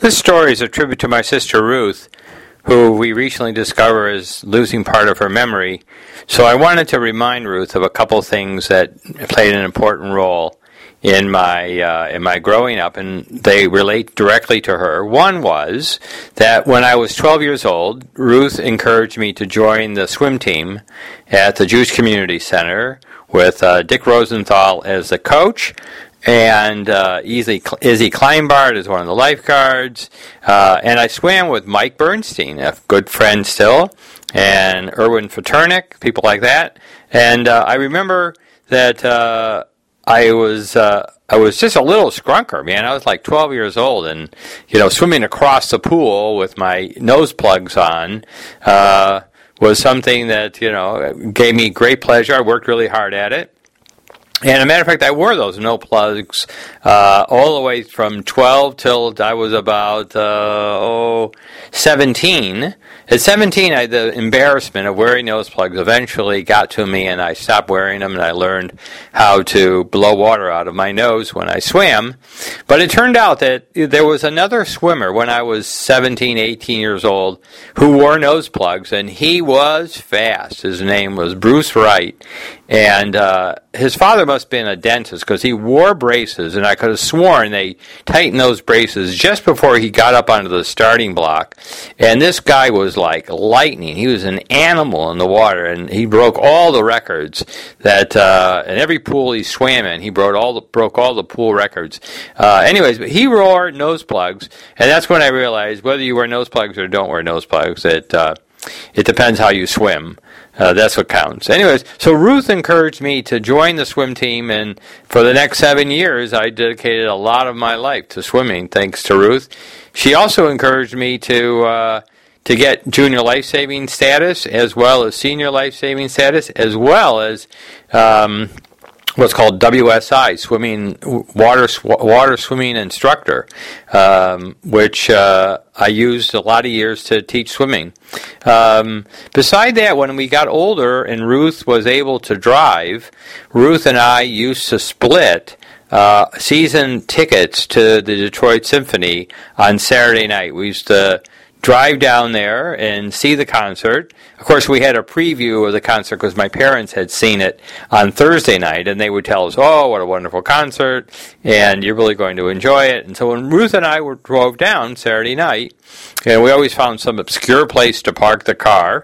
This story is a tribute to my sister Ruth, who we recently discovered is losing part of her memory. So I wanted to remind Ruth of a couple things that played an important role in my uh, in my growing up, and they relate directly to her. One was that when I was 12 years old, Ruth encouraged me to join the swim team at the Jewish Community Center with uh, Dick Rosenthal as the coach and uh, Izzy, Izzy Kleinbart is one of the lifeguards. Uh, and I swam with Mike Bernstein, a good friend still, and Erwin Fraternick, people like that. And uh, I remember that uh, I was uh, I was just a little scrunker, man. I was like 12 years old, and you know, swimming across the pool with my nose plugs on uh, was something that you know gave me great pleasure. I worked really hard at it. And a matter of fact, I wore those no plugs uh, all the way from 12 till I was about uh, oh 17. At 17, I, the embarrassment of wearing nose plugs eventually got to me, and I stopped wearing them, and I learned how to blow water out of my nose when I swam. But it turned out that there was another swimmer when I was 17, 18 years old who wore nose plugs, and he was fast. His name was Bruce Wright, and uh, his father must have been a dentist because he wore braces, and I could have sworn they tightened those braces just before he got up onto the starting block. And this guy was like lightning. He was an animal in the water, and he broke all the records that uh, in every pool he swam in. He broke all the broke all the pool records. Uh, anyways, but he wore nose plugs, and that's when I realized whether you wear nose plugs or don't wear nose plugs, it uh, it depends how you swim. Uh, that's what counts. Anyways, so Ruth encouraged me to join the swim team, and for the next seven years, I dedicated a lot of my life to swimming, thanks to Ruth. She also encouraged me to uh, to get junior life saving status, as well as senior life saving status, as well as um, what's called WSI, swimming water water swimming instructor, um, which uh, I used a lot of years to teach swimming. Um, beside that, when we got older and Ruth was able to drive, Ruth and I used to split. Uh, season tickets to the Detroit Symphony on Saturday night. We used to drive down there and see the concert. Of course, we had a preview of the concert because my parents had seen it on Thursday night, and they would tell us, "Oh, what a wonderful concert!" and you're really going to enjoy it. And so when Ruth and I were, drove down Saturday night, and we always found some obscure place to park the car.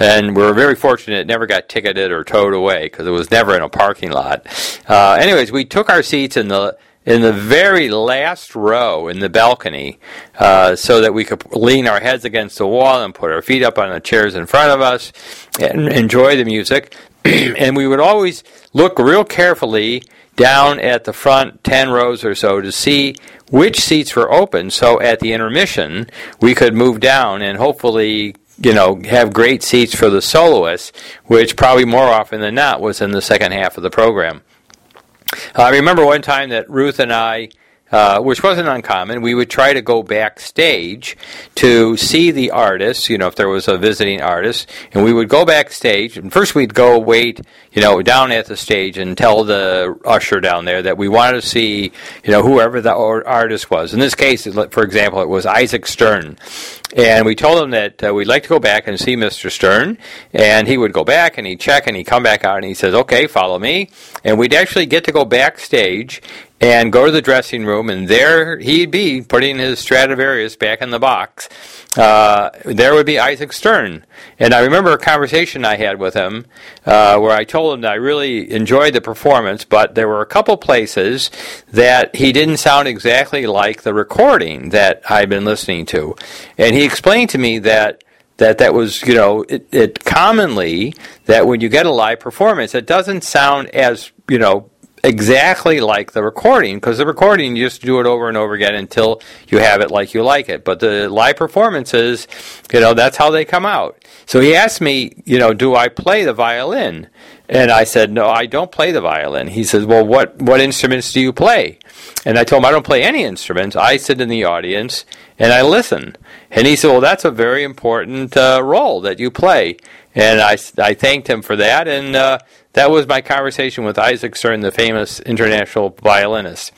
And we were very fortunate; it never got ticketed or towed away because it was never in a parking lot. Uh, anyways, we took our seats in the in the very last row in the balcony uh, so that we could lean our heads against the wall and put our feet up on the chairs in front of us and enjoy the music. and we would always look real carefully down at the front 10 rows or so to see which seats were open so at the intermission we could move down and hopefully you know have great seats for the soloists which probably more often than not was in the second half of the program I remember one time that Ruth and I uh, which wasn't uncommon. We would try to go backstage to see the artist, you know, if there was a visiting artist, and we would go backstage. And first, we'd go wait, you know, down at the stage and tell the usher down there that we wanted to see, you know, whoever the artist was. In this case, for example, it was Isaac Stern. And we told him that uh, we'd like to go back and see Mr. Stern. And he would go back and he'd check and he'd come back out and he says, okay, follow me. And we'd actually get to go backstage and go to the dressing room, and there he'd be putting his Stradivarius back in the box. Uh, there would be Isaac Stern. And I remember a conversation I had with him uh, where I told him that I really enjoyed the performance, but there were a couple places that he didn't sound exactly like the recording that I'd been listening to. And he explained to me that that that was you know it, it commonly that when you get a live performance it doesn't sound as you know exactly like the recording because the recording you just do it over and over again until you have it like you like it. But the live performances you know that's how they come out. So he asked me you know do i play the violin and i said no i don't play the violin. He says well what what instruments do you play? And i told him i don't play any instruments. I sit in the audience and i listen. And he said well that's a very important uh, role that you play. And I, I thanked him for that. And uh, that was my conversation with Isaac Stern, the famous international violinist.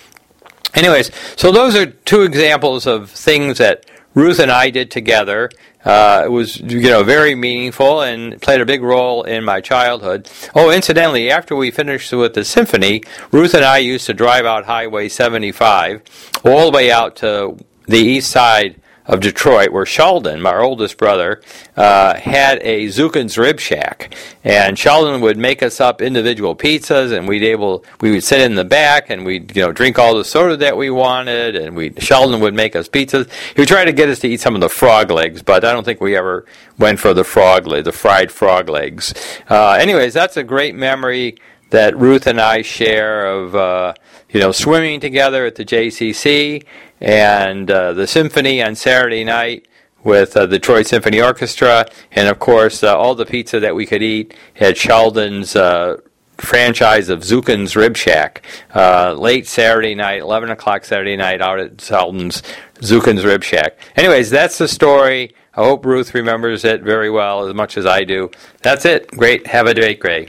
anyways, so those are two examples of things that Ruth and I did together. Uh, it was, you know, very meaningful and played a big role in my childhood. Oh, incidentally, after we finished with the symphony, Ruth and I used to drive out Highway 75 all the way out to the east side of Detroit, where Sheldon, my oldest brother, uh, had a Zukin's Rib Shack, and Sheldon would make us up individual pizzas, and we'd able we would sit in the back and we'd you know drink all the soda that we wanted, and we Sheldon would make us pizzas. He would try to get us to eat some of the frog legs, but I don't think we ever went for the frog leg, the fried frog legs. Uh, anyways, that's a great memory that Ruth and I share of uh, you know swimming together at the JCC and uh, the symphony on Saturday night with uh, the Detroit Symphony Orchestra, and of course uh, all the pizza that we could eat at Sheldon's uh, franchise of Zukin's Rib Shack. Uh, late Saturday night, 11 o'clock Saturday night, out at Sheldon's Zukin's Rib Shack. Anyways, that's the story. I hope Ruth remembers it very well as much as I do. That's it. Great. Have a great day.